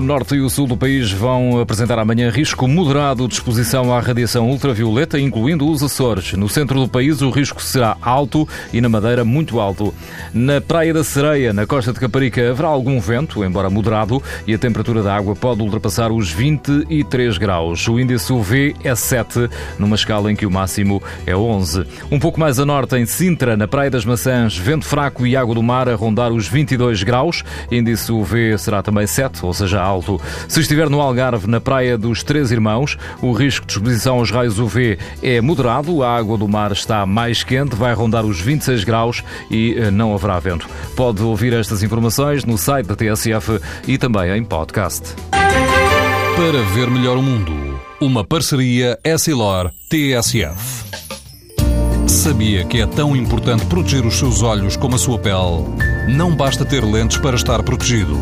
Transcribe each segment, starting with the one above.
Norte e o sul do país vão apresentar amanhã risco moderado de exposição à radiação ultravioleta, incluindo os Açores. No centro do país, o risco será alto e na Madeira, muito alto. Na Praia da Sereia, na costa de Caparica, haverá algum vento, embora moderado, e a temperatura da água pode ultrapassar os 23 graus. O índice UV é 7, numa escala em que o máximo é 11. Um pouco mais a norte, em Sintra, na Praia das Maçãs, vento fraco e água do mar a rondar os 22 graus. Índice UV será também 7, ou seja, alto. Se estiver no Algarve, na Praia dos Três Irmãos, o risco de exposição aos raios UV é moderado, a água do mar está mais quente, vai rondar os 26 graus e eh, não haverá vento. Pode ouvir estas informações no site da TSF e também em podcast. Para ver melhor o mundo, uma parceria Essilor-TSF. Sabia que é tão importante proteger os seus olhos como a sua pele? Não basta ter lentes para estar protegido.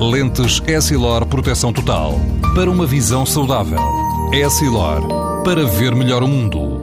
Lentes Essilor Proteção Total. Para uma visão saudável. Essilor. Para ver melhor o mundo.